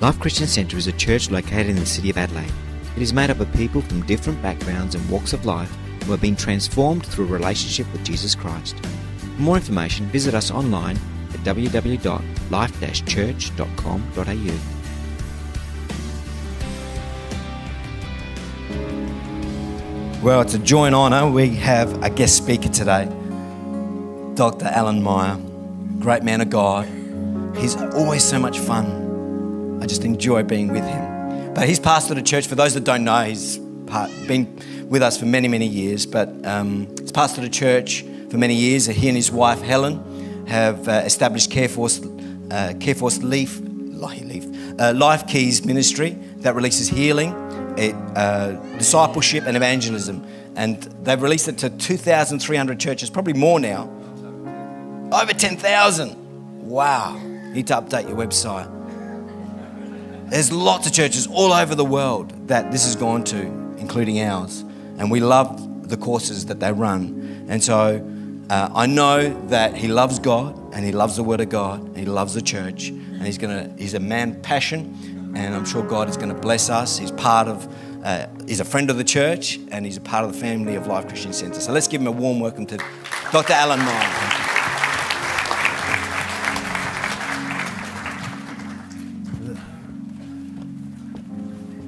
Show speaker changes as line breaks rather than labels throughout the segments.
Life Christian Centre is a church located in the city of Adelaide. It is made up of people from different backgrounds and walks of life who have been transformed through a relationship with Jesus Christ. For more information, visit us online at www.life-church.com.au.
Well, it's a joy and honour. We have a guest speaker today, Dr. Allan Meyer, great man of God. He's always so much fun. I just enjoy being with him. But he's pastor a church. For those that don't know, he's part, been with us for many, many years. But um, he's pastored a church for many years. He and his wife Helen have uh, established Careforce, uh, Careforce Leaf, Leaf uh, Life Keys Ministry that releases healing it, uh, discipleship and evangelism. And they've released it to 2,300 churches, probably more now. Over 10,000. Wow. You need to update your website. There's lots of churches all over the world that this has gone to, including ours. And we love the courses that they run. And so uh, I know that he loves God and he loves the Word of God and he loves the church. And he's, gonna, he's a man passion and I'm sure God is going to bless us. He's part of, uh, he's a friend of the church, and he's a part of the family of Life Christian Centre. So let's give him a warm welcome to Dr. Allan Meyer.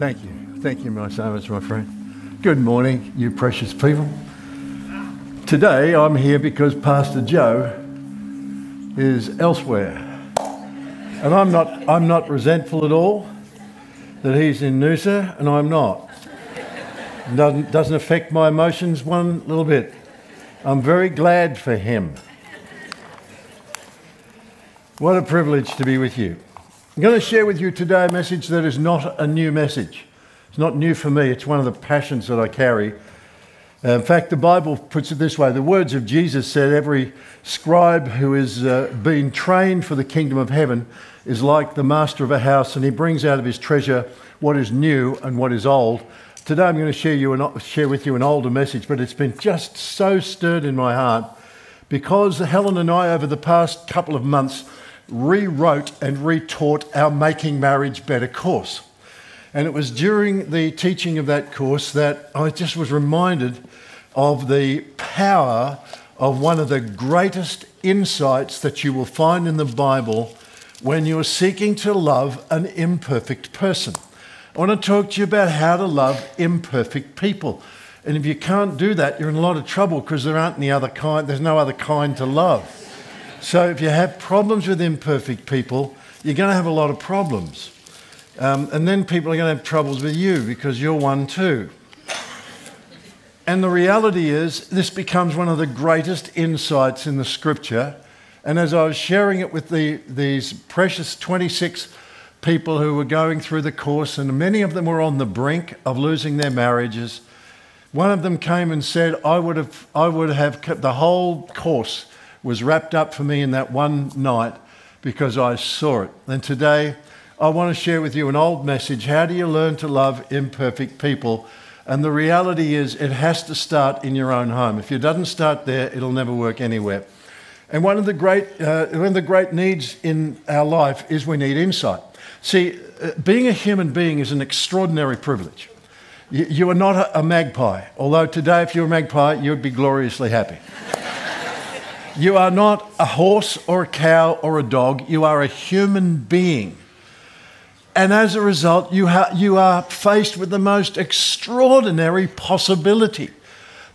Thank you. Thank you, my son, my friend. Good morning, you precious people. Today I'm here because Pastor Joe is elsewhere. And I'm not, I'm not resentful at all that he's in Noosa and I'm not. It doesn't, doesn't affect my emotions one little bit. I'm very glad for him. What a privilege to be with you. I'm going to share with you today a message that is not a new message. It's not new for me, it's one of the passions that I carry. Uh, in fact, the Bible puts it this way the words of Jesus said, Every scribe who is uh, been trained for the kingdom of heaven is like the master of a house, and he brings out of his treasure what is new and what is old. Today, I'm going to share, you an, share with you an older message, but it's been just so stirred in my heart because Helen and I, over the past couple of months, rewrote and retaught our Making Marriage Better course. And it was during the teaching of that course that I just was reminded of the power of one of the greatest insights that you will find in the Bible when you're seeking to love an imperfect person. I want to talk to you about how to love imperfect people. And if you can't do that, you're in a lot of trouble because there aren't any other kind, there's no other kind to love. So if you have problems with imperfect people, you're going to have a lot of problems. Um, and then people are going to have troubles with you because you're one too. And the reality is, this becomes one of the greatest insights in the scripture and as I was sharing it with the, these precious 26 people who were going through the course, and many of them were on the brink of losing their marriages, one of them came and said, I would have, I would have kept, the whole course was wrapped up for me in that one night because I saw it. And today, I want to share with you an old message. How do you learn to love imperfect people? And the reality is, it has to start in your own home. If it doesn't start there, it'll never work anywhere. And one of the great, uh, one of the great needs in our life is we need insight. See, uh, being a human being is an extraordinary privilege. You, you are not a, a, magpie, although today, if you're a magpie, you'd be gloriously happy. You are not a horse or a cow or a dog, you are a human being. And as a result, you, ha- you are faced with the most extraordinary possibility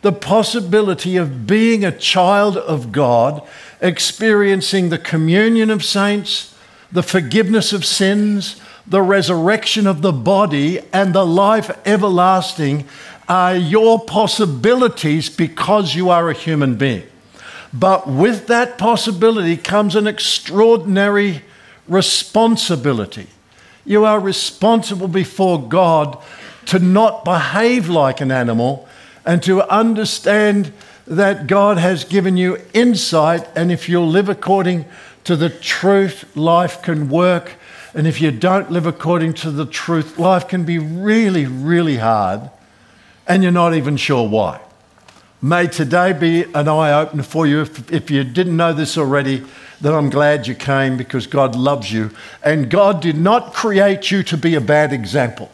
the possibility of being a child of God, experiencing the communion of saints, the forgiveness of sins, the resurrection of the body, and the life everlasting are your possibilities because you are a human being. But with that possibility comes an extraordinary responsibility. You are responsible before God to not behave like an animal and to understand that God has given you insight, and if you'll live according to the truth, life can work. And if you don't live according to the truth, life can be really, really hard, and you're not even sure why. May today be an eye opener for you. If, if you didn't know this already, then I'm glad you came because God loves you. And God did not create you to be a bad example.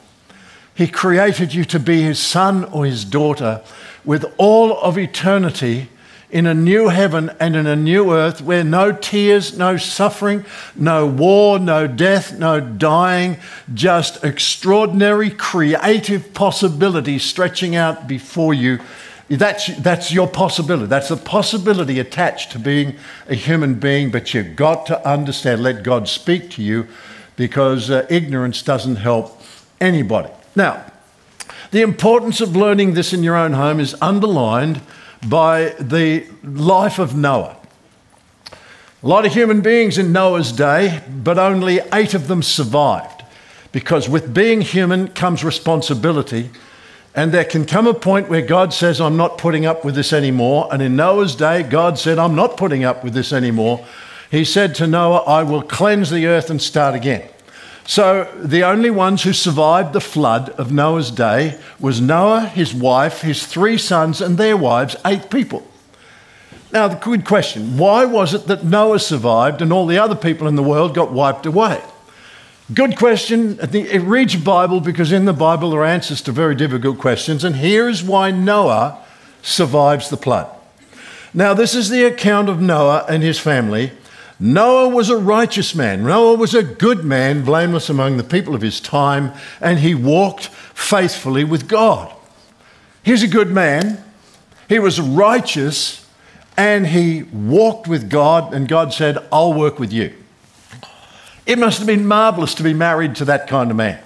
He created you to be his son or his daughter with all of eternity in a new heaven and in a new earth where no tears, no suffering, no war, no death, no dying, just extraordinary creative possibilities stretching out before you. That's, that's your possibility. That's the possibility attached to being a human being, but you've got to understand, let God speak to you because uh, ignorance doesn't help anybody. Now, the importance of learning this in your own home is underlined by the life of Noah. A lot of human beings in Noah's day, but only eight of them survived. Because with being human comes responsibility. And there can come a point where God says, I'm not putting up with this anymore. And in Noah's day, God said, I'm not putting up with this anymore. He said to Noah, I will cleanse the earth and start again. So the only ones who survived the flood of Noah's day was Noah, his wife, his three sons, and their wives, eight people. Now, the good question why was it that Noah survived and all the other people in the world got wiped away? Good question. It reads Bible because in the Bible there are answers to very difficult questions, and here is why Noah survives the flood. Now, this is the account of Noah and his family Noah was a righteous man. Noah was a good man, blameless among the people of his time, and he walked faithfully with God. He's a good man. He was righteous, and he walked with God, and God said, I'll work with you. It must have been marvelous to be married to that kind of man.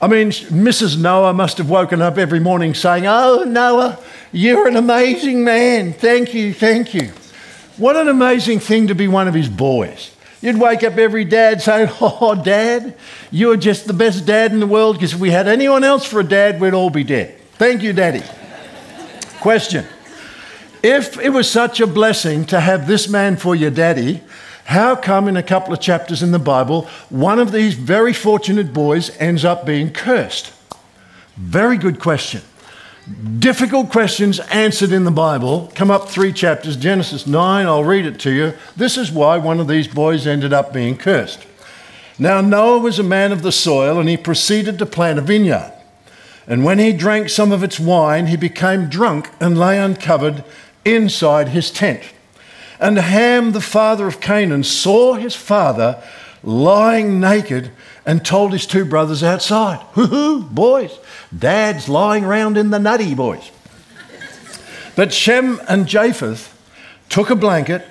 I mean, Mrs. Noah must have woken up every morning saying, Oh, Noah, you're an amazing man. Thank you, thank you. What an amazing thing to be one of his boys. You'd wake up every dad saying, Oh, dad, you're just the best dad in the world because if we had anyone else for a dad, we'd all be dead. Thank you, daddy. Question If it was such a blessing to have this man for your daddy, how come in a couple of chapters in the Bible, one of these very fortunate boys ends up being cursed? Very good question difficult questions answered in the Bible come up three chapters. Genesis 9, I'll read it to you. This is why one of these boys ended up being cursed. Now, Noah was a man of the soil, and he proceeded to plant a vineyard. And when he drank some of its wine, he became drunk and lay uncovered inside his tent. And Ham, the father of Canaan, saw his father lying naked and told his two brothers outside, Hoo hoo, boys, dad's lying around in the nutty, boys. But Shem and Japheth took a blanket,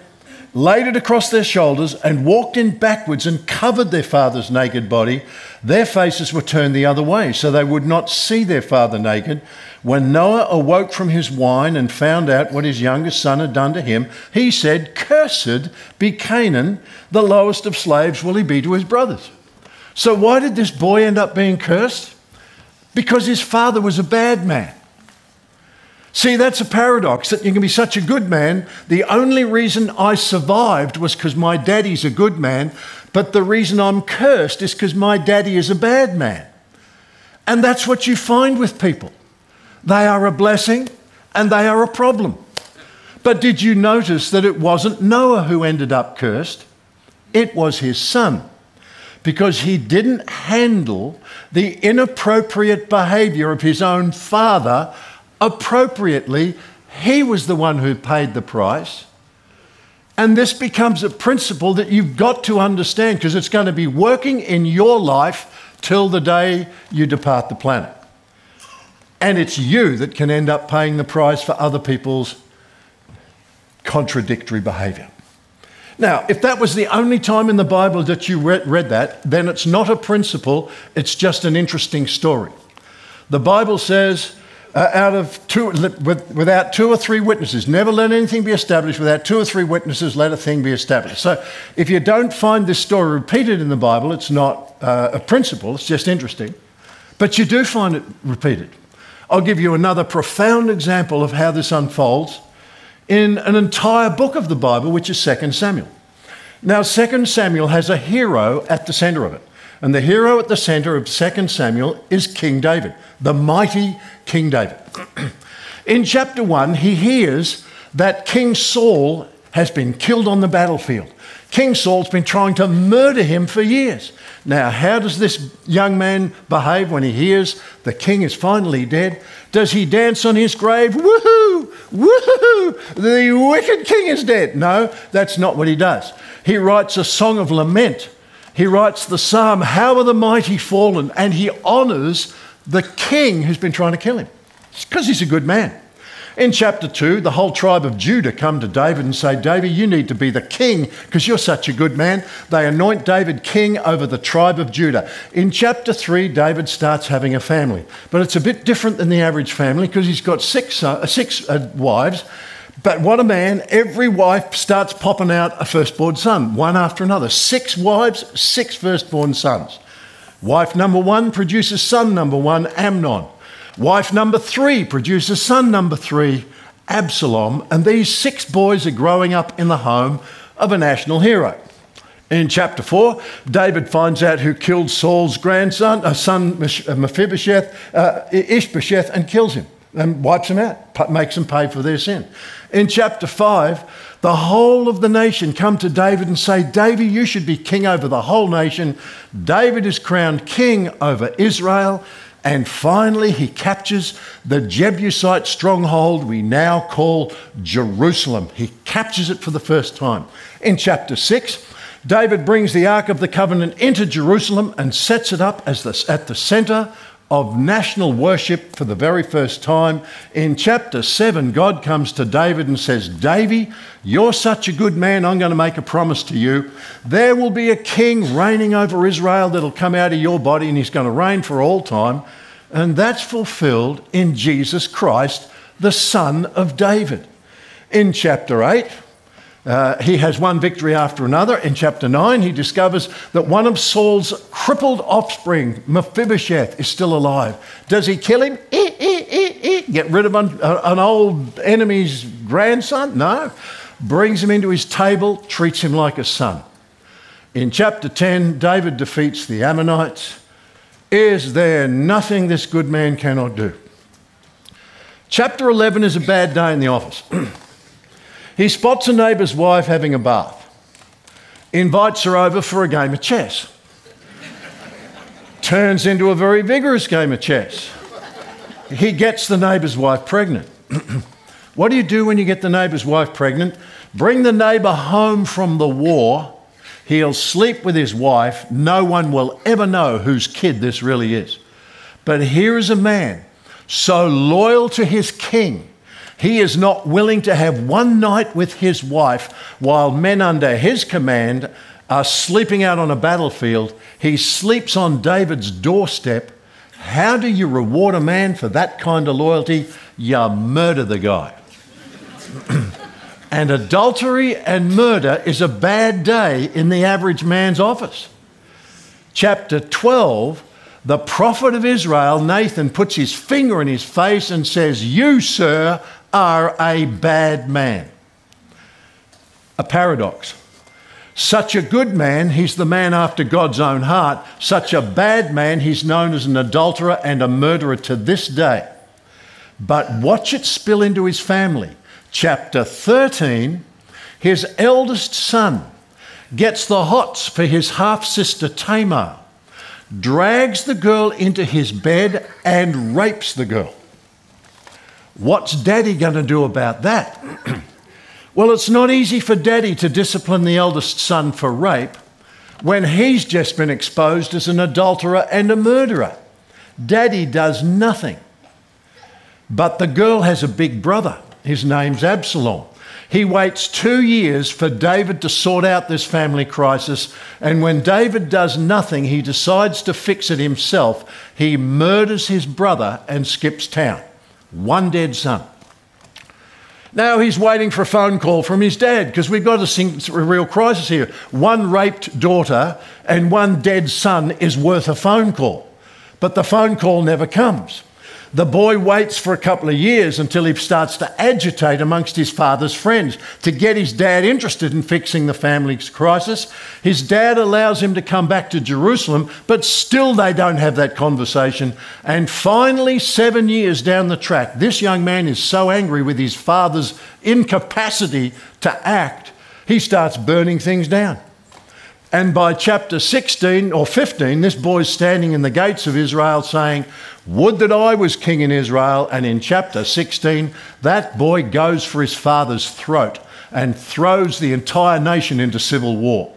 laid it across their shoulders, and walked in backwards and covered their father's naked body. Their faces were turned the other way, so they would not see their father naked. When Noah awoke from his wine and found out what his youngest son had done to him, he said, Cursed be Canaan, the lowest of slaves will he be to his brothers. So, why did this boy end up being cursed? Because his father was a bad man. See, that's a paradox that you can be such a good man. The only reason I survived was because my daddy's a good man, but the reason I'm cursed is because my daddy is a bad man. And that's what you find with people. They are a blessing and they are a problem. But did you notice that it wasn't Noah who ended up cursed? It was his son because he didn't handle the inappropriate behavior of his own father appropriately. He was the one who paid the price. And this becomes a principle that you've got to understand because it's going to be working in your life till the day you depart the planet. And it's you that can end up paying the price for other people's contradictory behavior. Now, if that was the only time in the Bible that you read, read, that, then it's not a principle, it's just an interesting story. The Bible says, uh, out of two, with, without two or three witnesses, never let anything be established without two or three witnesses, let a thing be established. So if you don't find this story repeated in the Bible, it's not uh, a principle, it's just interesting. But you do find it repeated. I'll give you another profound example of how this unfolds in an entire book of the Bible, which is 2 Samuel. Now, 2 Samuel has a hero at the center of it. And the hero at the center of 2 Samuel is King David, the mighty King David. in chapter 1, he hears that King Saul has been killed on the battlefield. King Saul's been trying to murder him for years. Now, how does this young man behave when he hears the king is finally dead? Does he dance on his grave? Woohoo! Woohoo! The wicked king is dead. No, that's not what he does. He writes a song of lament. He writes the psalm, How are the mighty fallen? And he honours the king who's been trying to kill him. It's because he's a good man. In chapter 2, the whole tribe of Judah come to David and say, David, you need to be the king because you're such a good man. They anoint David king over the tribe of Judah. In chapter 3, David starts having a family. But it's a bit different than the average family because he's got six, uh, six uh, wives. But what a man, every wife starts popping out a firstborn son, one after another. Six wives, six firstborn sons. Wife number one produces son number one, Amnon. Wife number three produces son number three, Absalom, and these six boys are growing up in the home of a national hero. In chapter 4, David finds out who killed Saul's grandson, a son uh, Mephibosheth, uh, Ishbosheth, and kills him and wipes them out, makes them pay for their sin. In chapter 5, the whole of the nation come to David and say, David, you should be king over the whole nation. David is crowned king over Israel. And finally, he captures the Jebusite stronghold we now call Jerusalem. He captures it for the first time. In chapter 6, David brings the Ark of the Covenant into Jerusalem and sets it up as the, at the centre of national worship for the very first time. In chapter 7, God comes to David and says, Davy, you're such a good man, I'm going to make a promise to you. There will be a king reigning over Israel that'll come out of your body, and he's going to reign for all time. And that's fulfilled in Jesus Christ, the Son of David. In chapter 8, uh, he has one victory after another. In chapter 9, he discovers that one of Saul's crippled offspring, Mephibosheth, is still alive. Does he kill him? Eh, eh, eh, Get rid of an, uh, an old enemy's grandson? No. Brings him into his table, treats him like a son. In chapter 10, David defeats the Ammonites. Is there nothing this good man cannot do? Chapter 11 is a bad day in the office. He spots a neighbour's wife having a bath, invites her over for a game of chess. Turns into a very vigorous game of chess. He gets the neighbour's wife pregnant. what do you do when you get the neighbour's wife pregnant? Bring the neighbour home from the war. He'll sleep with his wife. No one will ever know whose kid this really is. But here is a man so loyal to his king he is not willing to have one night with his wife while men under his command are sleeping out on a battlefield. He sleeps on David's doorstep. How do you reward a man for that kind of loyalty? You murder the guy. and adultery and murder is a bad day in the average man's office. Chapter 12 the prophet of Israel, Nathan, puts his finger in his face and says, You, sir, are a bad man. A paradox. Such a good man, he's the man after God's own heart. Such a bad man, he's known as an adulterer and a murderer to this day. But watch it spill into his family. Chapter 13 his eldest son gets the hots for his half sister Tamar, drags the girl into his bed, and rapes the girl. What's daddy going to do about that? well, it's not easy for daddy to discipline the eldest son for rape when he's just been exposed as an adulterer and a murderer. Daddy does nothing. But the girl has a big brother. His name's Absalom. He waits two years for David to sort out this family crisis, and when David does nothing, he decides to fix it himself. He murders his brother and skips town. One dead son. Now he's waiting for a phone call from his dad because we've got a, real crisis here. One raped daughter and one dead son is worth a phone call, but the phone call never comes. The boy waits for a couple of years until he starts to agitate amongst his father's friends to get his dad interested in fixing the family's crisis. His dad allows him to come back to Jerusalem, but still they don't have that conversation. And finally, seven years down the track, this young man is so angry with his father's incapacity to act, he starts burning things down. And by chapter 16 or 15, this boy's standing in the gates of Israel saying, Would that I was king in Israel. And in chapter 16, that boy goes for his father's throat and throws the entire nation into civil war.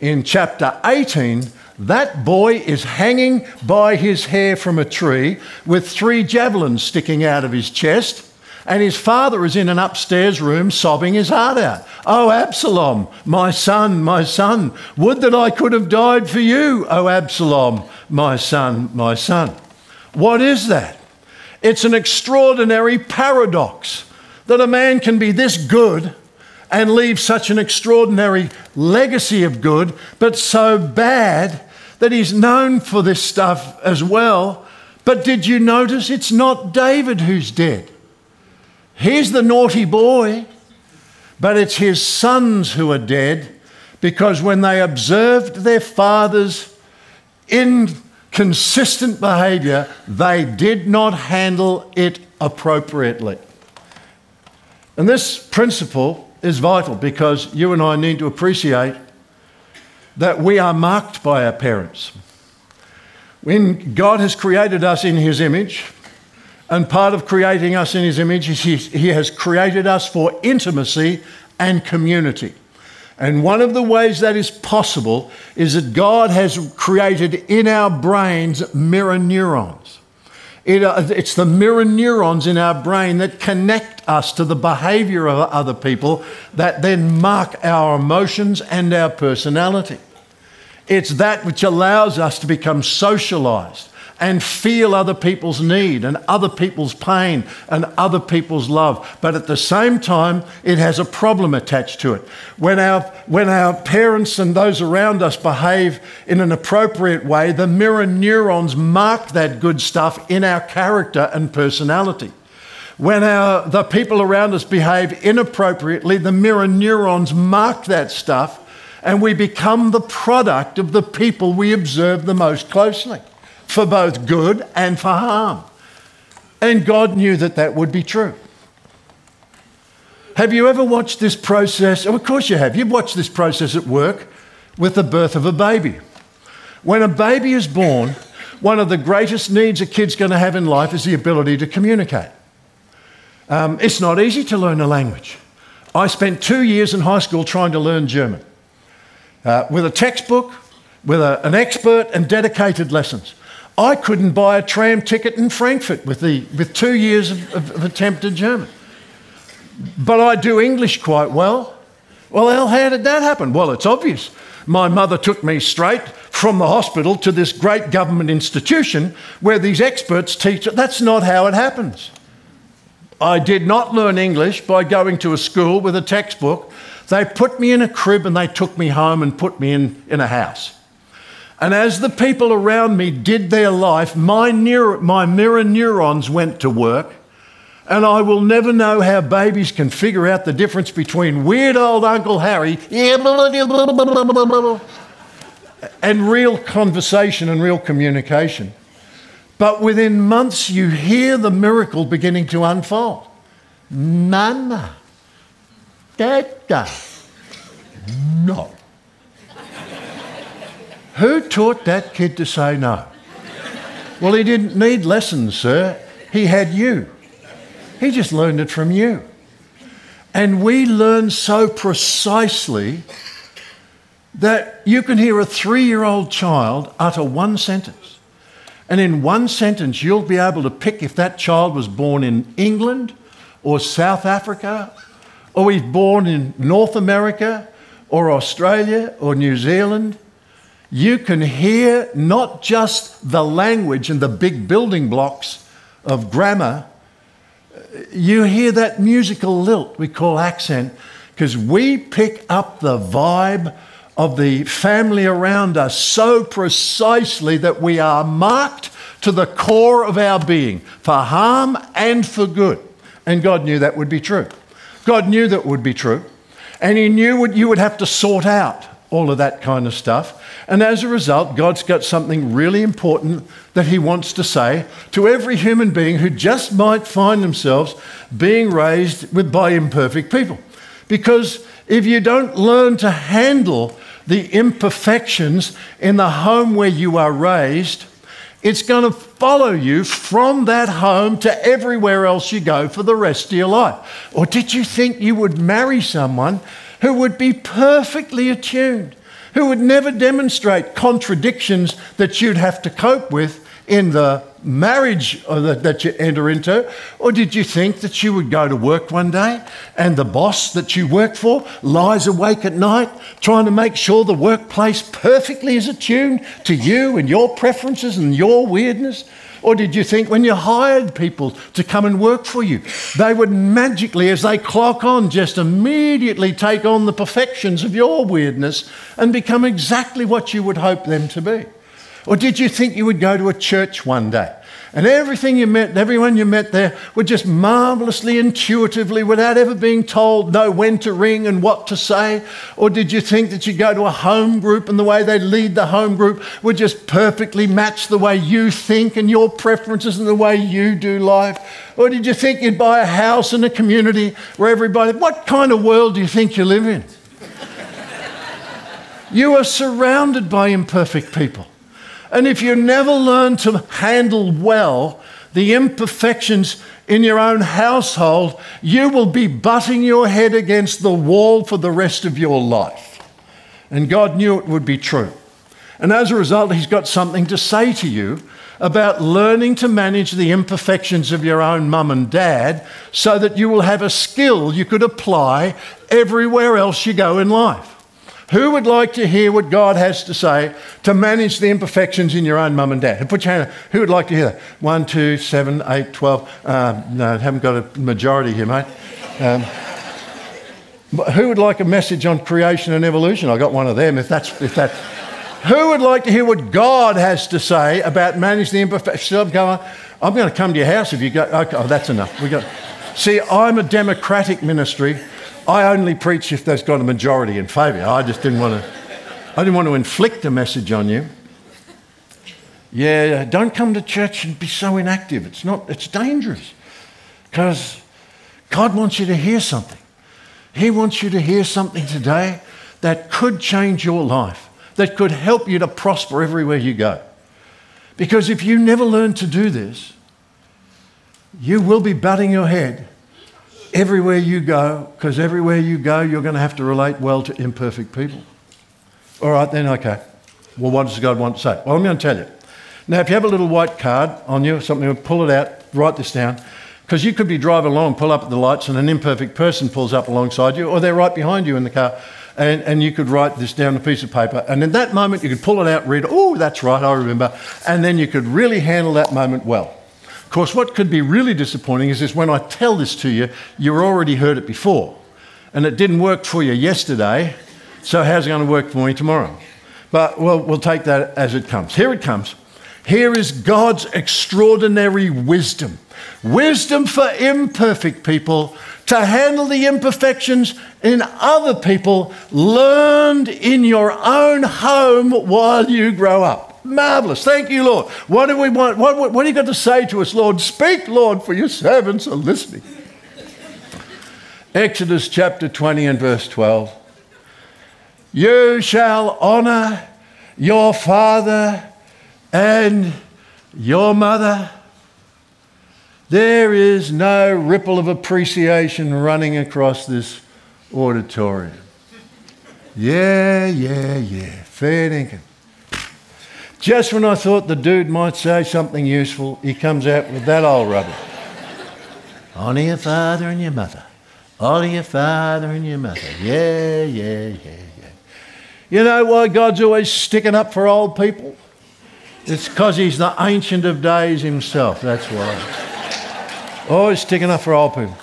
In chapter 18, that boy is hanging by his hair from a tree with three javelins sticking out of his chest and his father is in an upstairs room sobbing his heart out. Oh, Absalom, my son, my son, would that I could have died for you, oh, Absalom, my son, my son. What is that? It's an extraordinary paradox that a man can be this good and leave such an extraordinary legacy of good, but so bad that he's known for this stuff as well. But did you notice it's not David who's dead? He's the naughty boy, but it's his sons who are dead because when they observed their father's inconsistent behavior, they did not handle it appropriately. And this principle is vital because you and I need to appreciate that we are marked by our parents. When God has created us in His image, and part of creating us in his image is he, has created us for intimacy and community. And one of the ways that is possible is that God has created in our brains mirror neurons. It, uh, it's the mirror neurons in our brain that connect us to the behavior of other people that then mark our emotions and our personality. It's that which allows us to become socialized and feel other people's need and other people's pain and other people's love. But at the same time, it has a problem attached to it. When our, when our parents and those around us behave in an appropriate way, the mirror neurons mark that good stuff in our character and personality. When our, the people around us behave inappropriately, the mirror neurons mark that stuff and we become the product of the people we observe the most closely for both good and for harm. And God knew that that would be true. Have you ever watched this process? Oh, of course you have. You've watched this process at work with the birth of a baby. When a baby is born, one of the greatest needs a kid's going to have in life is the ability to communicate. Um, it's not easy to learn a language. I spent two years in high school trying to learn German uh, with a textbook, with a, an expert, and dedicated lessons. I couldn't buy a tram ticket in Frankfurt with, the, with two years of, of, of attempted German. But I do English quite well. Well, how did that happen? Well, it's obvious. My mother took me straight from the hospital to this great government institution where these experts teach. That's not how it happens. I did not learn English by going to a school with a textbook. They put me in a crib and they took me home and put me in, in a house. And as the people around me did their life, my, neur- my mirror neurons went to work. And I will never know how babies can figure out the difference between weird old Uncle Harry and real conversation and real communication. But within months, you hear the miracle beginning to unfold. Mama, Dada, no. Who taught that kid to say no? Well, he didn't need lessons, sir. He had you. He just learned it from you. And we learn so precisely that you can hear a three year old child utter one sentence. And in one sentence, you'll be able to pick if that child was born in England or South Africa or he's born in North America or Australia or New Zealand you can hear not just the language and the big building blocks of grammar, you hear that musical lilt we call accent, because we pick up the vibe of the family around us so precisely that we are marked to the core of our being for harm and for good. And God knew that would be true. God knew that would be true. And He knew what you would have to sort out all of that kind of stuff. And as a result, God's got something really important that He wants to say to every human being who just might find themselves being raised with, by imperfect people. Because if you don't learn to handle the imperfections in the home where you are raised, it's going to follow you from that home to everywhere else you go for the rest of your life. Or did you think you would marry someone who would be perfectly attuned, who would never demonstrate contradictions that you'd have to cope with in the marriage uh, that you enter into? Or did you think that you would go to work one day and the boss that you work for lies awake at night trying to make sure the workplace perfectly is attuned to you and your preferences and your weirdness? Or did you think when you hired people to come and work for you, they would magically, as they clock on, just immediately take on the perfections of your weirdness and become exactly what you would hope them to be? Or did you think you would go to a church one day and everything you met, everyone you met there would just marvelously, intuitively, without ever being told, know when to ring and what to say? Or did you think that you'd go to a home group and the way they lead the home group would just perfectly match the way you think and your preferences and the way you do life? Or did you think you'd buy a house in a community where everybody, what kind of world do you think you live in? you are surrounded by imperfect people. And if you never learn to handle well the imperfections in your own household, you will be butting your head against the wall for the rest of your life. And God knew it would be true. And as a result, He's got something to say to you about learning to manage the imperfections of your own mum and dad so that you will have a skill you could apply everywhere else you go in life. Who would like to hear what God has to say to manage the imperfections in your own mum and dad? Put your hand up. Who would like to hear that? One, two, seven, eight, twelve. Um, no, haven't got a majority here, mate. Um, who would like a message on creation and evolution? I got one of them. If that's if that. Who would like to hear what God has to say about managing the imperfections? I'm going to come to your house if you go. Okay, oh, that's enough. We got. See, I'm a democratic ministry. I only preach if there's got a majority in favour. I just didn't want to. I didn't want to inflict a message on you. Yeah, don't come to church and be so inactive. It's not. It's dangerous because God wants you to hear something. He wants you to hear something today that could change your life, that could help you to prosper everywhere you go. Because if you never learn to do this, you will be butting your head everywhere you go, because everywhere you go, you're going to have to relate well to imperfect people. All right, then, okay. Well, what does God want to say? Well, I'm going to tell you. Now, if you have a little white card on you, something, pull it out, write this down, because you could be driving along, pull up at the lights, and an imperfect person pulls up alongside you, or they're right behind you in the car, and, and you could write this down on a piece of paper. And in that moment, you could pull it out, read, oh, that's right, I remember, and then you could really handle that moment well. Of course, what could be really disappointing is, is when I tell this to you, you've already heard it before. And it didn't work for you yesterday, so how's it going to work for me tomorrow? But well, we'll take that as it comes. Here it comes. Here is God's extraordinary wisdom. Wisdom for imperfect people to handle the imperfections in other people learned in your own home while you grow up. Marvelous. Thank you, Lord. What do we want? What, what, what do you got to say to us, Lord? Speak, Lord, for your servants are listening. Exodus chapter 20 and verse 12. You shall honor your father and your mother. There is no ripple of appreciation running across this auditorium. Yeah, yeah, yeah. Fair dinkum. Just when I thought the dude might say something useful, he comes out with that old rubbish. Honor your father and your mother. Honor your father and your mother. Yeah, yeah, yeah, yeah. You know why God's always sticking up for old people? It's because he's the ancient of days himself. That's why. Always sticking up for old people.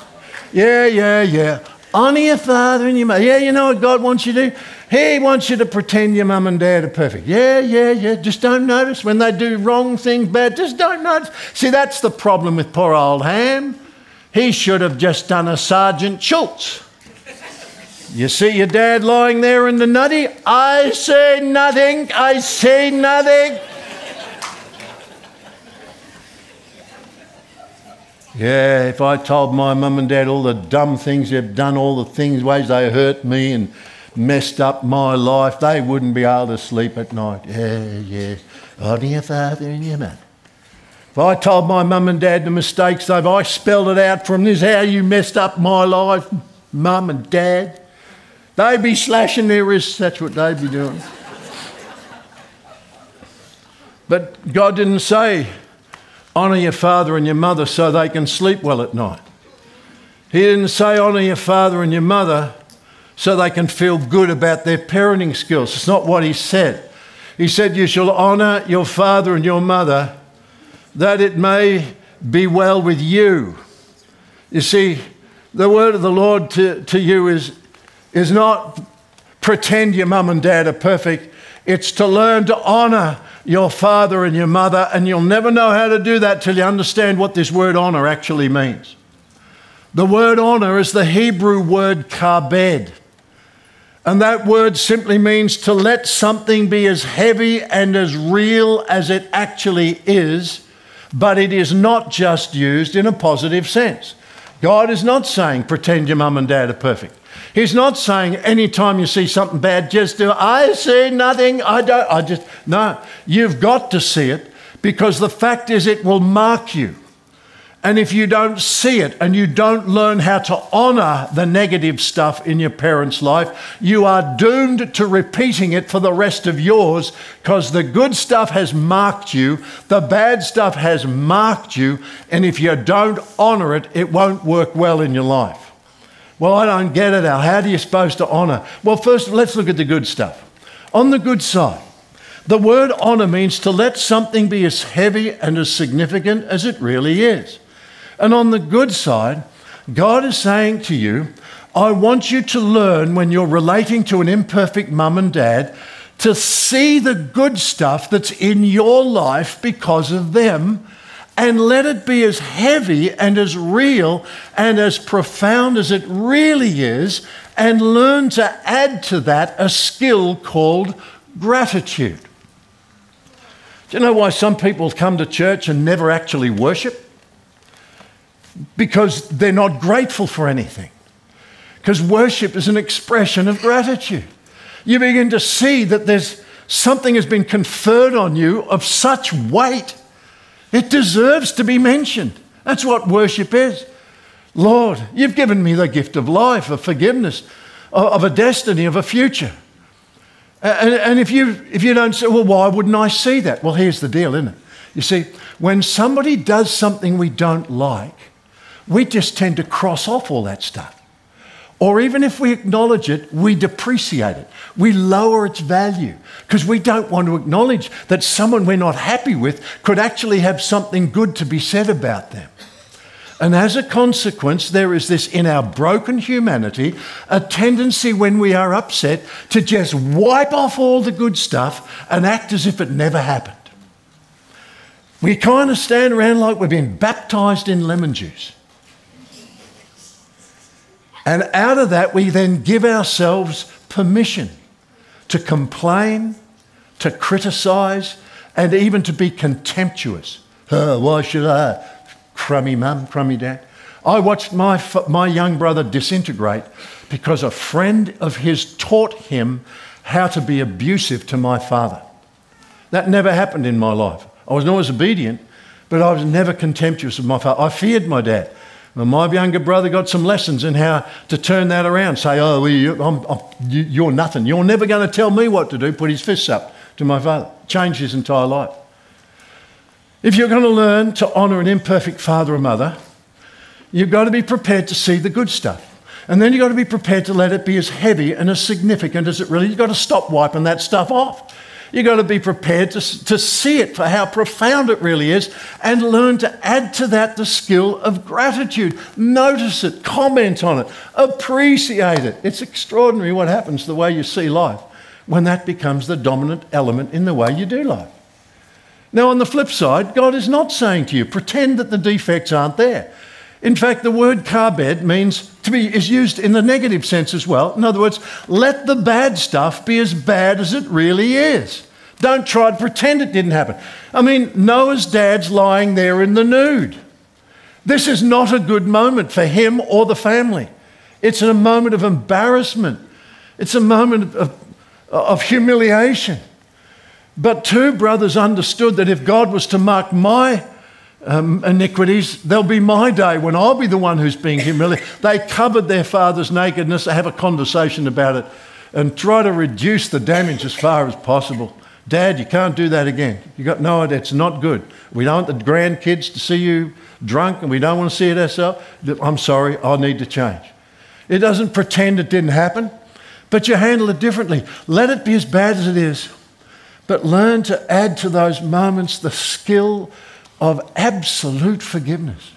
Yeah, yeah, yeah. Honor your father and your mother. Yeah, you know what God wants you to do? He wants you to pretend your mum and dad are perfect. Yeah, yeah, yeah. Just don't notice when they do wrong things, bad. Just don't notice. See, that's the problem with poor old Ham. He should have just done a Sergeant Schultz. You see your dad lying there in the nutty? I say nothing. I say nothing. Yeah, if I told my mum and dad all the dumb things they've done, all the things, ways they hurt me and messed up my life, they wouldn't be able to sleep at night. Yeah, yeah. Honour your father and your mother. If I told my mum and dad the mistakes they've, I spelled it out from this, how you messed up my life, mum and dad. They'd be slashing their wrists, that's what they'd be doing. But God didn't say, honour your father and your mother so they can sleep well at night. He didn't say, honour your father and your mother so they can feel good about their parenting skills. It's not what he said. He said, You shall honour your father and your mother that it may be well with you. You see, the word of the Lord to, to you is, is not pretend your mum and dad are perfect, it's to learn to honour your father and your mother, and you'll never know how to do that till you understand what this word honour actually means. The word honour is the Hebrew word kabed. And that word simply means to let something be as heavy and as real as it actually is but it is not just used in a positive sense. God is not saying pretend your mum and dad are perfect. He's not saying anytime you see something bad, just do, I see nothing, I don't, I just, no. You've got to see it because the fact is it will mark you. And if you don't see it and you don't learn how to honour the negative stuff in your parents' life, you are doomed to repeating it for the rest of yours because the good stuff has marked you, the bad stuff has marked you, and if you don't honour it, it won't work well in your life. Well, I don't get it, Al. How are you supposed to honour? Well, first, let's look at the good stuff. On the good side, the word honour means to let something be as heavy and as significant as it really is. And on the good side, God is saying to you, I want you to learn when you're relating to an imperfect mum and dad to see the good stuff that's in your life because of them and let it be as heavy and as real and as profound as it really is, and learn to add to that a skill called gratitude. Do you know why some people come to church and never actually worship? Because they're not grateful for anything. Because worship is an expression of gratitude. You begin to see that there's something has been conferred on you of such weight, it deserves to be mentioned. That's what worship is. Lord, you've given me the gift of life, of forgiveness, of a destiny, of a future. And, if, you, if you don't say, well, why wouldn't I see that? Well, here's the deal, isn't it? You see, when somebody does something we don't like, we just tend to cross off all that stuff. Or even if we acknowledge it, we depreciate it. We lower its value because we don't want to acknowledge that someone we're not happy with could actually have something good to be said about them. And as a consequence, there is this in our broken humanity a tendency when we are upset to just wipe off all the good stuff and act as if it never happened. We kind of stand around like we've been baptized in lemon juice. And out of that, we then give ourselves permission to complain, to criticize, and even to be contemptuous. Oh, why should I? Crummy mum, crummy dad. I watched my, my young brother disintegrate because a friend of his taught him how to be abusive to my father. That never happened in my life. I was always obedient, but I was never contemptuous of my father. I feared my dad. My younger brother got some lessons in how to turn that around. Say, oh, well, you, you're nothing. You're never going to tell me what to do. Put his fists up to my father. Changed his entire life. If you're going to learn to honour an imperfect father or mother, you've got to be prepared to see the good stuff. And then you've got to be prepared to let it be as heavy and as significant as it really. is. You've got to stop wiping that stuff off. You've got to be prepared to, to see it for how profound it really is and learn to add to that the skill of gratitude. Notice it, comment on it, appreciate it. It's extraordinary what happens the way you see life when that becomes the dominant element in the way you do life. Now, on the flip side, God is not saying to you, pretend that the defects aren't there. In fact, the word kabed means to be is used in the negative sense as well. In other words, let the bad stuff be as bad as it really is. Don't try to pretend it didn't happen. I mean, Noah's dad's lying there in the nude. This is not a good moment for him or the family. It's a moment of embarrassment, it's a moment of, of humiliation. But two brothers understood that if God was to mark my um, iniquities, there'll be my day when I'll be the one who's being humiliated. They covered their father's nakedness, they have a conversation about it, and try to reduce the damage as far as possible. Dad, you can't do that again. You got no idea. It's not good. We don't want the grandkids to see you drunk, and we don't want to see it ourselves. I'm sorry. I need to change. It doesn't pretend it didn't happen, but you handle it differently. Let it be as bad as it is, but learn to add to those moments the skill of absolute forgiveness.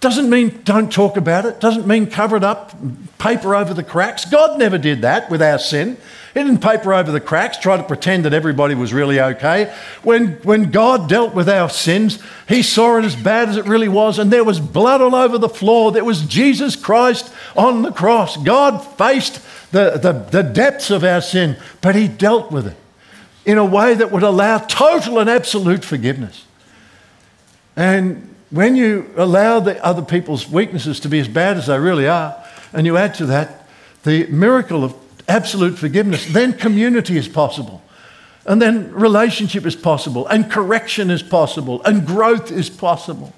Doesn't mean don't talk about it, doesn't mean cover it up, paper over the cracks. God never did that with our sin. He didn't paper over the cracks, try to pretend that everybody was really okay. When, when God dealt with our sins, He saw it as bad as it really was, and there was blood all over the floor. There was Jesus Christ on the cross. God faced the, the, the depths of our sin, but He dealt with it in a way that would allow total and absolute forgiveness. And when you allow the other people's weaknesses to be as bad as they really are, and you add to that the miracle of absolute forgiveness, then community is possible. And then relationship is possible, and correction is possible, and growth is possible.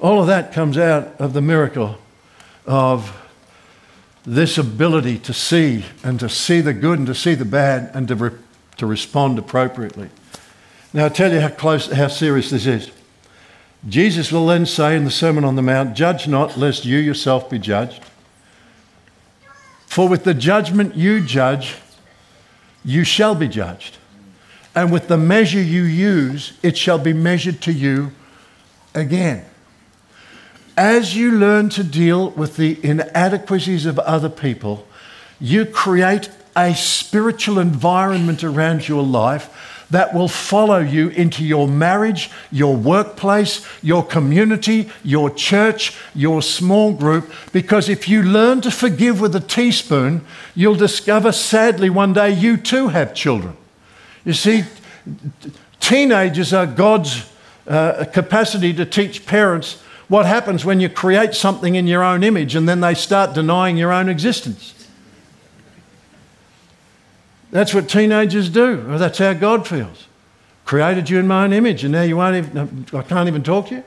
All of that comes out of the miracle of this ability to see and to see the good and to see the bad and to, to respond appropriately. Now, I'll tell you how close, how serious this is. Jesus will then say in the Sermon on the Mount, Judge not, lest you yourself be judged. For with the judgment you judge, you shall be judged. And with the measure you use, it shall be measured to you again. As you learn to deal with the inadequacies of other people, you create a spiritual environment around your life that will follow you into your marriage, your workplace, your community, your church, your small group. Because if you learn to forgive with a teaspoon, you'll discover sadly one day you too have children. You see, teenagers are God's uh, capacity to teach parents what happens when you create something in your own image and then they start denying your own existence. That's what teenagers do. Well, that's how God feels. Created you in my own image, and now you won't even, I can't even talk to you.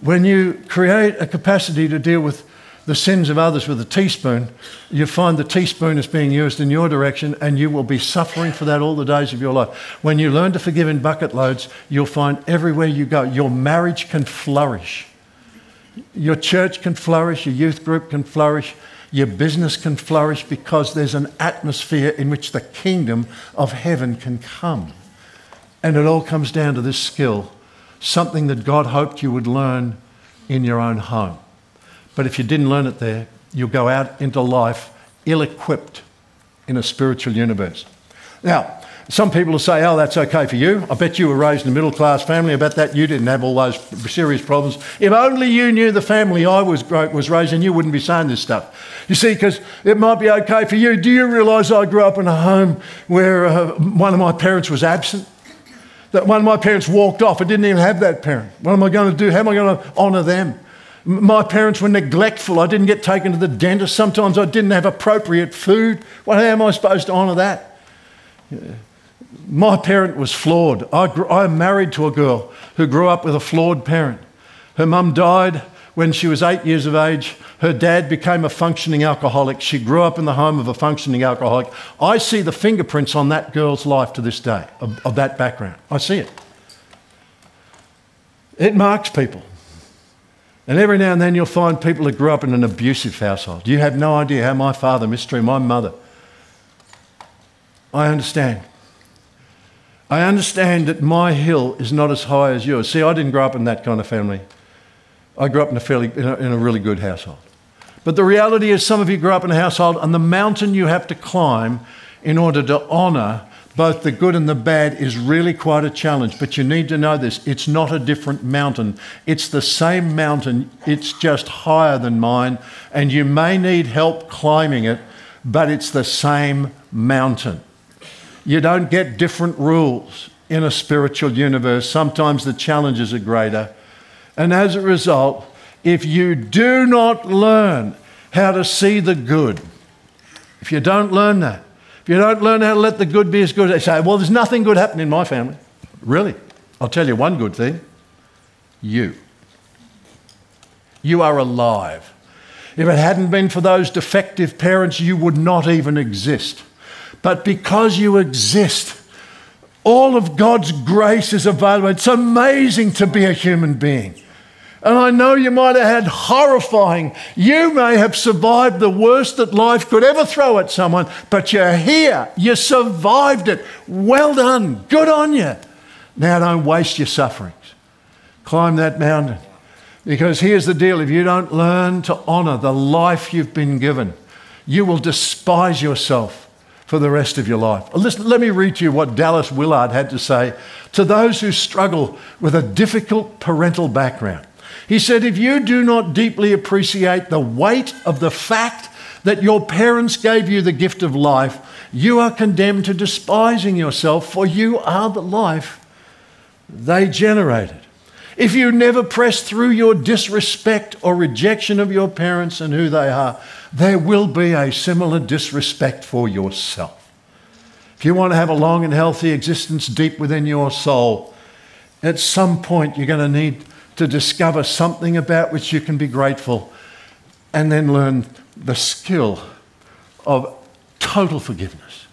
When you create a capacity to deal with the sins of others with a teaspoon, you find the teaspoon is being used in your direction, and you will be suffering for that all the days of your life. When you learn to forgive in bucket loads, you'll find everywhere you go, your marriage can flourish. Your church can flourish, your youth group can flourish, your business can flourish because there's an atmosphere in which the kingdom of heaven can come. And it all comes down to this skill, something that God hoped you would learn in your own home. But if you didn't learn it there, you'll go out into life ill equipped in a spiritual universe. Now, some people will say, oh, that's okay for you. I bet you were raised in a middle class family. I bet that you didn't have all those serious problems. If only you knew the family I was, was raised in, you wouldn't be saying this stuff. You see, because it might be okay for you. Do you realise I grew up in a home where uh, one of my parents was absent? That one of my parents walked off. I didn't even have that parent. What am I going to do? How am I going to honour them? My parents were neglectful. I didn't get taken to the dentist. Sometimes I didn't have appropriate food. Well, how am I supposed to honour that? My parent was flawed. I, grew, I am married to a girl who grew up with a flawed parent. Her mum died when she was eight years of age. Her dad became a functioning alcoholic. She grew up in the home of a functioning alcoholic. I see the fingerprints on that girl's life to this day of, of that background. I see it. It marks people. And every now and then you'll find people that grew up in an abusive household. You have no idea how my father mistreated my mother. I understand. I understand that my hill is not as high as yours. See, I didn't grow up in that kind of family. I grew up in a fairly, in a, in a really good household. But the reality is, some of you grew up in a household, and the mountain you have to climb in order to honour both the good and the bad is really quite a challenge. But you need to know this it's not a different mountain, it's the same mountain, it's just higher than mine, and you may need help climbing it, but it's the same mountain. You don't get different rules. in a spiritual universe. Sometimes the challenges are greater. And as a result, if you do not learn how to see the good, if you don't learn that, if you don't learn how to let the good be as good, they say, well, there's nothing good happening in my family. Really? I'll tell you one good thing you. You are alive. If it hadn't been for those defective parents, you would not even exist. But because you exist, all of God's grace is available. It's amazing to be a human being. And I know you might have had horrifying, you may have survived the worst that life could ever throw at someone, but you're here. You survived it. Well done. Good on you. Now don't waste your sufferings. Climb that mountain. Because here's the deal if you don't learn to honour the life you've been given, you will despise yourself for the rest of your life. Listen, let me read to you what Dallas Willard had to say to those who struggle with a difficult parental background. He said, If you do not deeply appreciate the weight of the fact that your parents gave you the gift of life, you are condemned to despising yourself, for you are the life they generated. If you never press through your disrespect or rejection of your parents and who they are, there will be a similar disrespect for yourself. If you want to have a long and healthy existence deep within your soul, at some point you're going to need to discover something about which you can be grateful and then learn the skill of total forgiveness.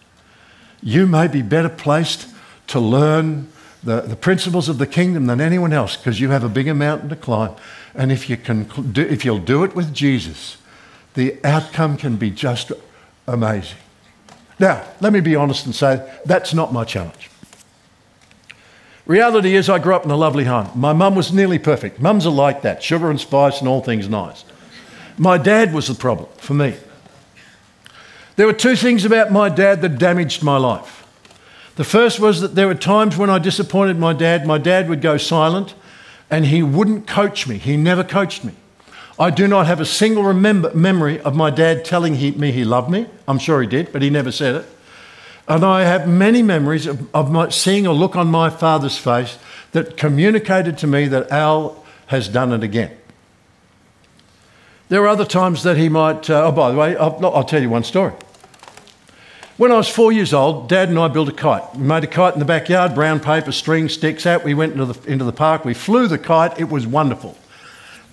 You may be better placed to learn the, the principles of the kingdom than anyone else because you have a bigger mountain to climb. And if, you can if you'll do it with Jesus, the outcome can be just amazing. Now, let me be honest and say that's not my challenge. Reality is, I grew up in a lovely home. My mum was nearly perfect. Mums are like that sugar and spice and all things nice. My dad was the problem for me. There were two things about my dad that damaged my life. The first was that there were times when I disappointed my dad. My dad would go silent and he wouldn't coach me. He never coached me. I do not have a single remember, memory of my dad telling he, me he loved me. I'm sure he did, but he never said it. And I have many memories of, of my, seeing a look on my father's face that communicated to me that Al has done it again. There are other times that he might, uh, oh, by the way, I'll, I'll tell you one story. When I was four years old, Dad and I built a kite. We made a kite in the backyard, brown paper, string, sticks out. We went into the, into the park. We flew the kite. It was wonderful.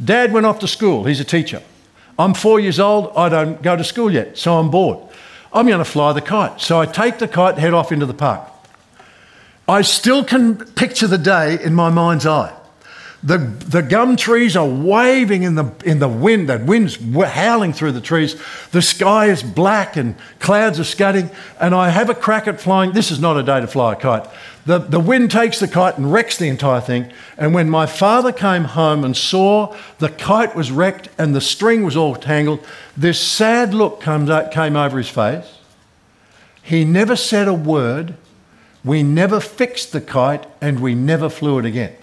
Dad went off to school. He's a teacher. I'm four years old. I don't go to school yet, so I'm bored. I'm going to fly the kite. So I take the kite, head off into the park. I still can picture the day in my mind's eye. The, the gum trees are waving in the, in the wind. The wind's howling through the trees. The sky is black and clouds are scudding. And I have a crack at flying. This is not a day to fly a kite. The, the wind takes the kite and wrecks the entire thing. And when my father came home and saw the kite was wrecked and the string was all tangled, this sad look comes out, came over his face. He never said a word. We never fixed the kite and we never flew it again.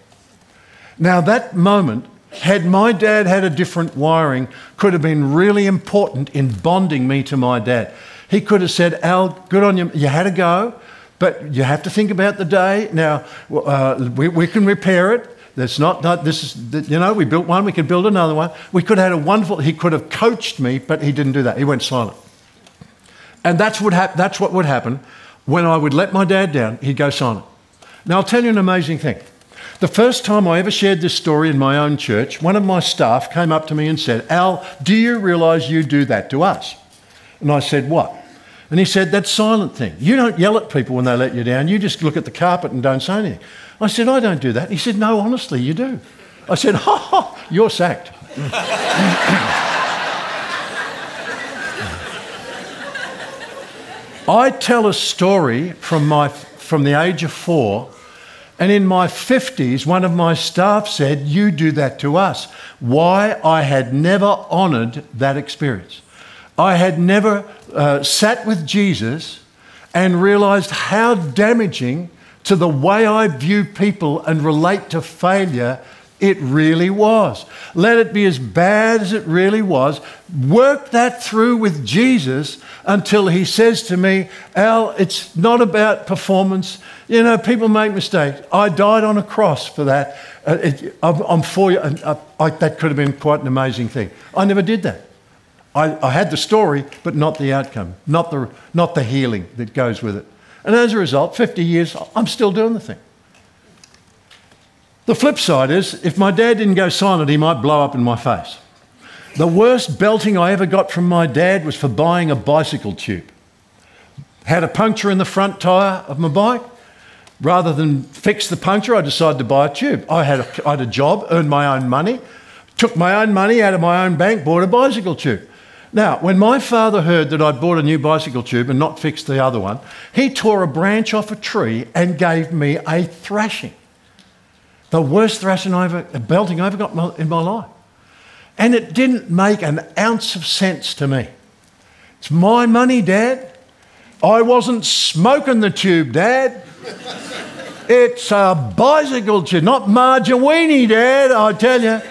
Now, that moment, had my dad had a different wiring, could have been really important in bonding me to my dad. He could have said, Al, good on you. You had a go, but you have to think about the day. Now, uh, we, we can repair it. That's not, not this is, you know, we built one, we could build another one. We could have had a wonderful, he could have coached me, but he didn't do that. He went silent. And that's what, hap- that's what would happen when I would let my dad down, he'd go silent. Now, I'll tell you an amazing thing. The first time I ever shared this story in my own church, one of my staff came up to me and said, Al, do you realise you do that to us? And I said, What? And he said, That silent thing. You don't yell at people when they let you down, you just look at the carpet and don't say anything. I said, I don't do that. He said, No, honestly, you do. I said, Ha ha, you're sacked. I tell a story from, my, from the age of four and in my 50s, one of my staff said, You do that to us. Why? I had never honoured that experience. I had never uh, sat with Jesus and realised how damaging to the way I view people and relate to failure it really was. Let it be as bad as it really was. Work that through with Jesus until he says to me, Al, it's not about performance. You know, people make mistakes. I died on a cross for that. Uh, it, I'm, I'm, for you. Uh, I, that could have been quite an amazing thing. I never did that. I, I had the story, but not the outcome, not the, not the healing that goes with it. And as a result, 50 years, I'm still doing the thing. The flip side is if my dad didn't go silent, he might blow up in my face. The worst belting I ever got from my dad was for buying a bicycle tube. Had a puncture in the front tyre of my bike. Rather than fix the puncture, I decided to buy a tube. I had a, I had a job, earned my own money, took my own money out of my own bank, bought a bicycle tube. Now, when my father heard that I'd bought a new bicycle tube and not fixed the other one, he tore a branch off a tree and gave me a thrashing. The worst thrashing I ever, a belting I ever got in my life. And it didn't make an ounce of sense to me. It's my money, Dad. I wasn't smoking the tube, Dad. It's a bicycle tube, not margarine, Dad, I tell you.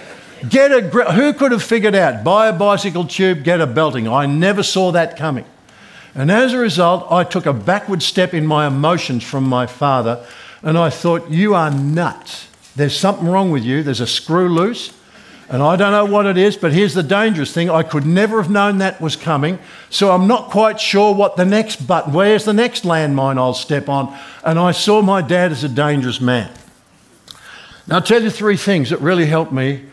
Get a who could have figured out buy a bicycle tube, get a belting? I never saw that coming. And as a result, I took a backward step in my emotions from my father, and I thought, You are nuts. There's something wrong with you. There's a screw loose. And I don't know what it is, but here's the dangerous thing. I could never have known that was coming. So I'm not quite sure what the next button, where's the next landmine I'll step on. And I saw my dad as a dangerous man. Now, I'll tell you three things that really helped me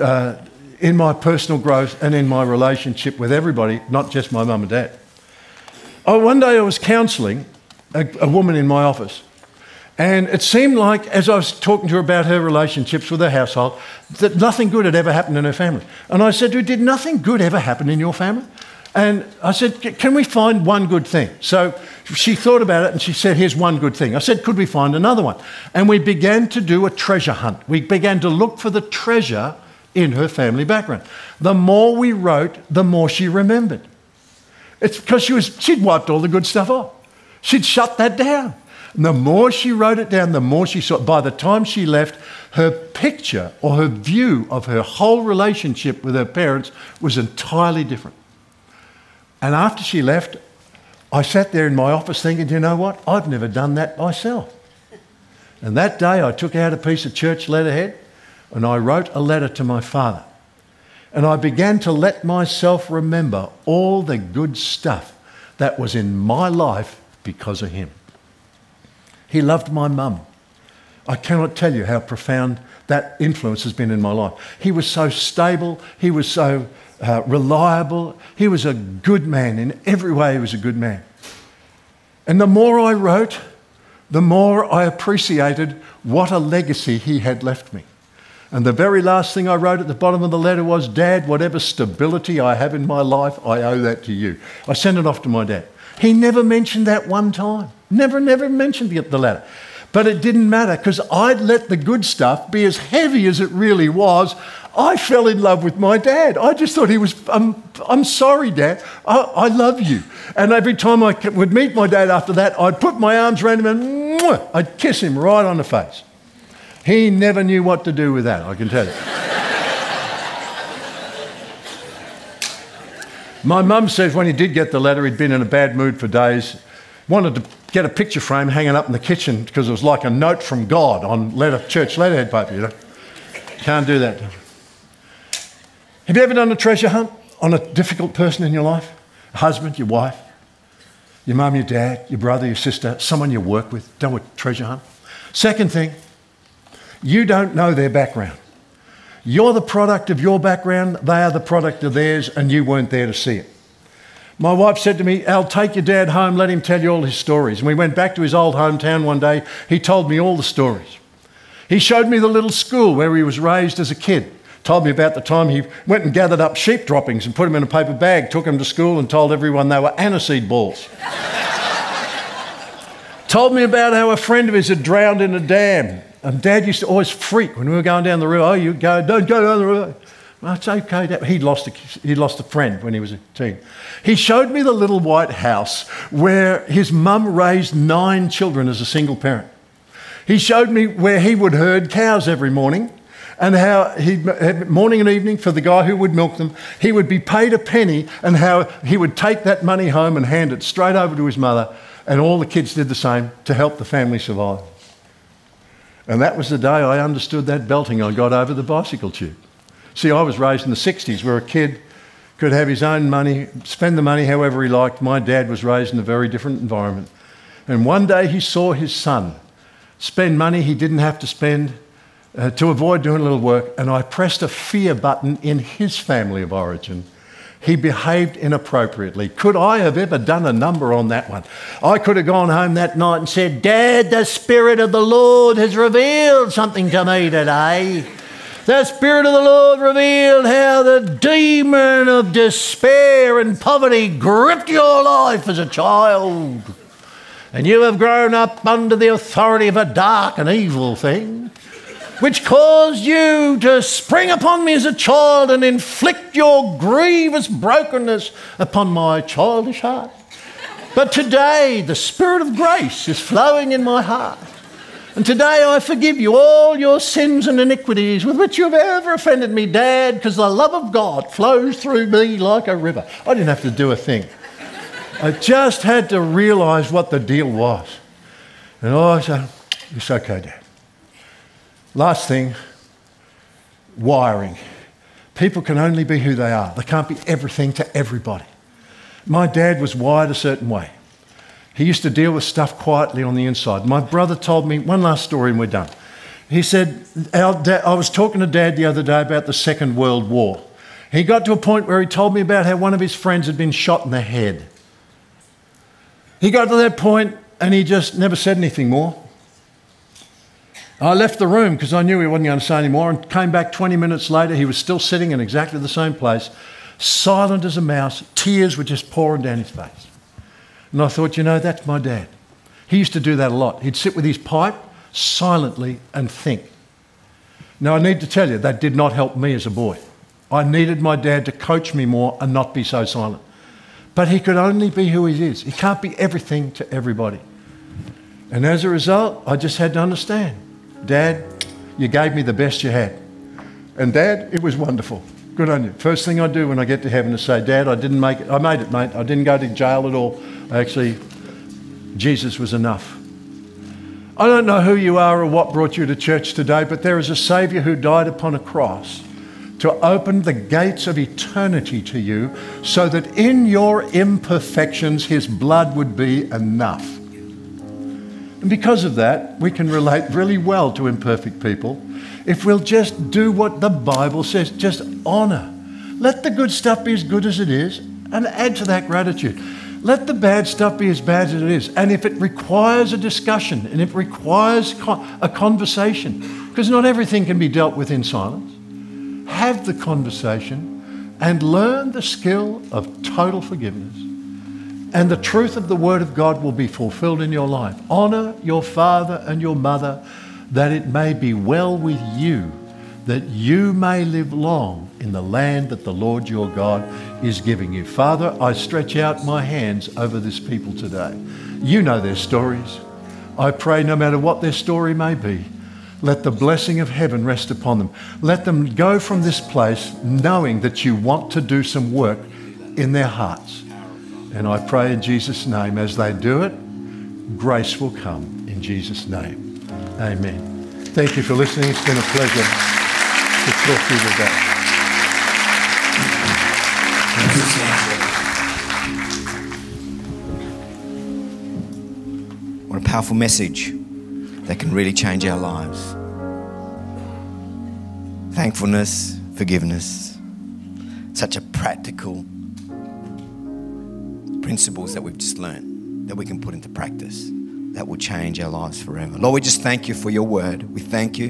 uh, in my personal growth and in my relationship with everybody, not just my mum and dad. Oh, one day I was counselling a, a woman in my office. And it seemed like, as I was talking to her about her relationships with her household, that nothing good had ever happened in her family. And I said to her, Did nothing good ever happen in your family? And I said, Can we find one good thing? So she thought about it and she said, Here's one good thing. I said, Could we find another one? And we began to do a treasure hunt. We began to look for the treasure in her family background. The more we wrote, the more she remembered. It's because she was, she'd wiped all the good stuff off. She'd shut that down. And the more she wrote it down, the more she saw. By the time she left, her picture or her view of her whole relationship with her parents was entirely different. And after she left, I sat there in my office thinking, you know what? I've never done that myself. And that day I took out a piece of church letterhead and I wrote a letter to my father. And I began to let myself remember all the good stuff that was in my life because of him. He loved my mum. I cannot tell you how profound that influence has been in my life. He was so stable, he was so uh, reliable, he was a good man. In every way, he was a good man. And the more I wrote, the more I appreciated what a legacy he had left me. And the very last thing I wrote at the bottom of the letter was Dad, whatever stability I have in my life, I owe that to you. I sent it off to my dad. He never mentioned that one time. Never, never mentioned the letter. But it didn't matter because I'd let the good stuff be as heavy as it really was. I fell in love with my dad. I just thought he was, I'm, I'm sorry, Dad. I, I love you. And every time I would meet my dad after that, I'd put my arms around him and mwah, I'd kiss him right on the face. He never knew what to do with that, I can tell you. My mum says when he did get the letter, he'd been in a bad mood for days. Wanted to get a picture frame hanging up in the kitchen because it was like a note from God on letter, church letterhead paper, you know. Can't do that. Have you ever done a treasure hunt on a difficult person in your life? A husband, your wife, your mum, your dad, your brother, your sister, someone you work with? Done a treasure hunt? Second thing, you don't know their background. You're the product of your background, they are the product of theirs, and you weren't there to see it. My wife said to me, Al, take your dad home, let him tell you all his stories. And we went back to his old hometown one day. He told me all the stories. He showed me the little school where he was raised as a kid. Told me about the time he went and gathered up sheep droppings and put them in a paper bag, took them to school, and told everyone they were aniseed balls. told me about how a friend of his had drowned in a dam and Dad used to always freak when we were going down the river. Oh, you go, don't go down the river. Well, it's okay. Dad. He'd lost, a, he'd lost a friend when he was a teen. He showed me the little white house where his mum raised nine children as a single parent. He showed me where he would herd cows every morning and how he morning and evening for the guy who would milk them, he would be paid a penny, and how he would take that money home and hand it straight over to his mother, and all the kids did the same to help the family survive. And that was the day I understood that belting I got over the bicycle tube. See, I was raised in the 60s where a kid could have his own money, spend the money however he liked. My dad was raised in a very different environment. And one day he saw his son spend money he didn't have to spend uh, to avoid doing a little work, and I pressed a fear button in his family of origin. He behaved inappropriately. Could I have ever done a number on that one? I could have gone home that night and said, Dad, the Spirit of the Lord has revealed something to me today. The Spirit of the Lord revealed how the demon of despair and poverty gripped your life as a child. And you have grown up under the authority of a dark and evil thing, which caused you to spring upon me as a child and inflict your grievous brokenness upon my childish heart. But today, the Spirit of grace is flowing in my heart. And today I forgive you all your sins and iniquities with which you have ever offended me, Dad, because the love of God flows through me like a river. I didn't have to do a thing. I just had to realize what the deal was. And I said, It's okay, Dad. Last thing wiring. People can only be who they are, they can't be everything to everybody. My dad was wired a certain way. He used to deal with stuff quietly on the inside. My brother told me one last story and we're done. He said, I was talking to dad the other day about the Second World War. He got to a point where he told me about how one of his friends had been shot in the head. He got to that point and he just never said anything more. I left the room because I knew he wasn't going to say any more and came back 20 minutes later. He was still sitting in exactly the same place, silent as a mouse. Tears were just pouring down his face. And I thought, you know, that's my dad. He used to do that a lot. He'd sit with his pipe silently and think. Now, I need to tell you, that did not help me as a boy. I needed my dad to coach me more and not be so silent. But he could only be who he is. He can't be everything to everybody. And as a result, I just had to understand Dad, you gave me the best you had. And Dad, it was wonderful. Good on you. First thing I do when I get to heaven is say, Dad, I didn't make it. I made it, mate. I didn't go to jail at all. Actually, Jesus was enough. I don't know who you are or what brought you to church today, but there is a Saviour who died upon a cross to open the gates of eternity to you so that in your imperfections his blood would be enough. And because of that, we can relate really well to imperfect people if we'll just do what the Bible says, just honour. Let the good stuff be as good as it is and add to that gratitude. Let the bad stuff be as bad as it is. And if it requires a discussion and it requires a conversation, because not everything can be dealt with in silence, have the conversation and learn the skill of total forgiveness. And the truth of the Word of God will be fulfilled in your life. Honor your father and your mother that it may be well with you, that you may live long in the land that the Lord your God is giving you. Father, I stretch out my hands over this people today. You know their stories. I pray no matter what their story may be, let the blessing of heaven rest upon them. Let them go from this place knowing that you want to do some work in their hearts. And I pray in Jesus' name, as they do it, grace will come in Jesus' name. Amen. Thank you for listening. It's been a pleasure to talk to you today.
What a powerful message that can really change our lives. Thankfulness, forgiveness, such a practical principles that we've just learned that we can put into practice that will change our lives forever. Lord, we just thank you for your word. We thank you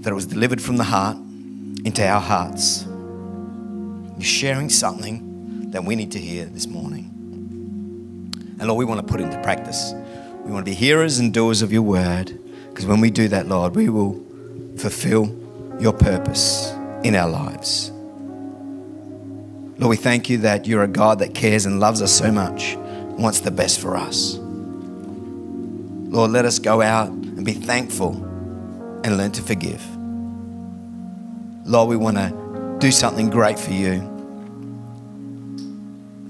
that it was delivered from the heart into our hearts. You're sharing something that we need to hear this morning. And Lord, we want to put into practice. We want to be hearers and doers of your word. Because when we do that, Lord, we will fulfill your purpose in our lives. Lord, we thank you that you're a God that cares and loves us so much wants the best for us. Lord, let us go out and be thankful and learn to forgive. Lord, we want to do something great for you.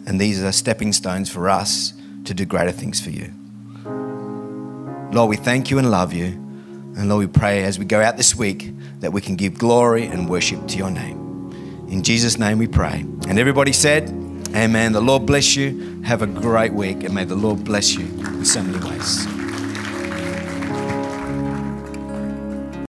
And these are stepping stones for us to do greater things for you. Lord, we thank you and love you. And Lord, we pray as we go out this week that we can give glory and worship to your name. In Jesus' name we pray. And everybody said, Amen. The Lord bless you. Have a great week, and may the Lord bless you in so many ways.